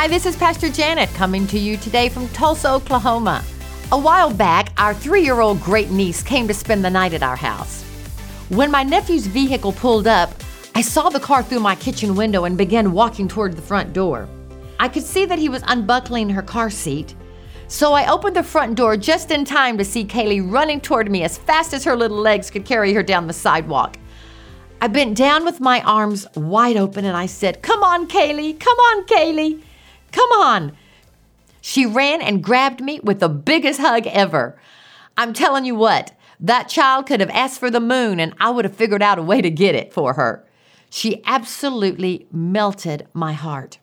Hi, this is Pastor Janet coming to you today from Tulsa, Oklahoma. A while back, our three year old great niece came to spend the night at our house. When my nephew's vehicle pulled up, I saw the car through my kitchen window and began walking toward the front door. I could see that he was unbuckling her car seat, so I opened the front door just in time to see Kaylee running toward me as fast as her little legs could carry her down the sidewalk. I bent down with my arms wide open and I said, Come on, Kaylee, come on, Kaylee, come on. She ran and grabbed me with the biggest hug ever. I'm telling you what, that child could have asked for the moon and I would have figured out a way to get it for her. She absolutely melted my heart.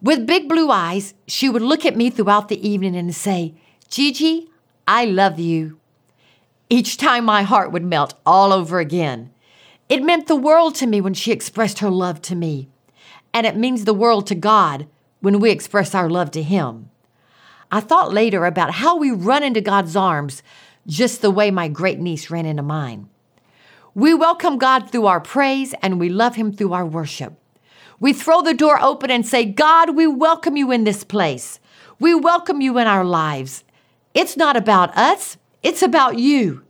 With big blue eyes, she would look at me throughout the evening and say, Gigi, I love you. Each time my heart would melt all over again. It meant the world to me when she expressed her love to me. And it means the world to God when we express our love to Him. I thought later about how we run into God's arms just the way my great niece ran into mine. We welcome God through our praise and we love Him through our worship. We throw the door open and say, God, we welcome you in this place. We welcome you in our lives. It's not about us, it's about you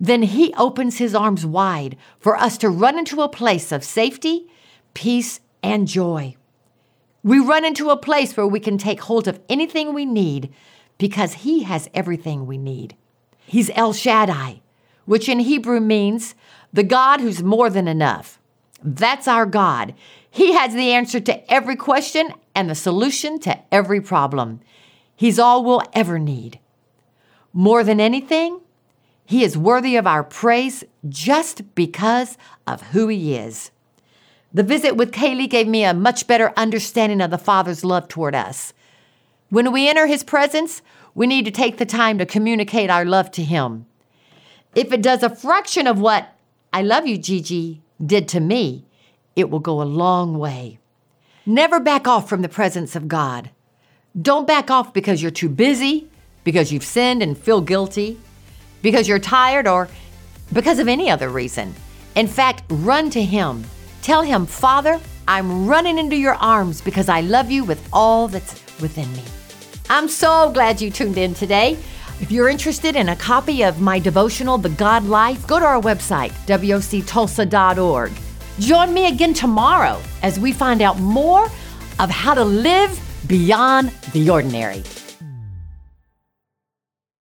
then He opens His arms wide for us to run into a place of safety, peace, and joy. We run into a place where we can take hold of anything we need because He has everything we need. He's El Shaddai, which in Hebrew means the God who's more than enough. That's our God. He has the answer to every question and the solution to every problem. He's all we'll ever need. More than anything, he is worthy of our praise just because of who He is. The visit with Kaylee gave me a much better understanding of the Father's love toward us. When we enter His presence, we need to take the time to communicate our love to Him. If it does a fraction of what I love you, Gigi, did to me, it will go a long way. Never back off from the presence of God. Don't back off because you're too busy, because you've sinned and feel guilty because you're tired or because of any other reason. In fact, run to Him. Tell Him, Father, I'm running into your arms because I love you with all that's within me. I'm so glad you tuned in today. If you're interested in a copy of my devotional, The God Life, go to our website, woctulsa.org. Join me again tomorrow as we find out more of how to live beyond the ordinary.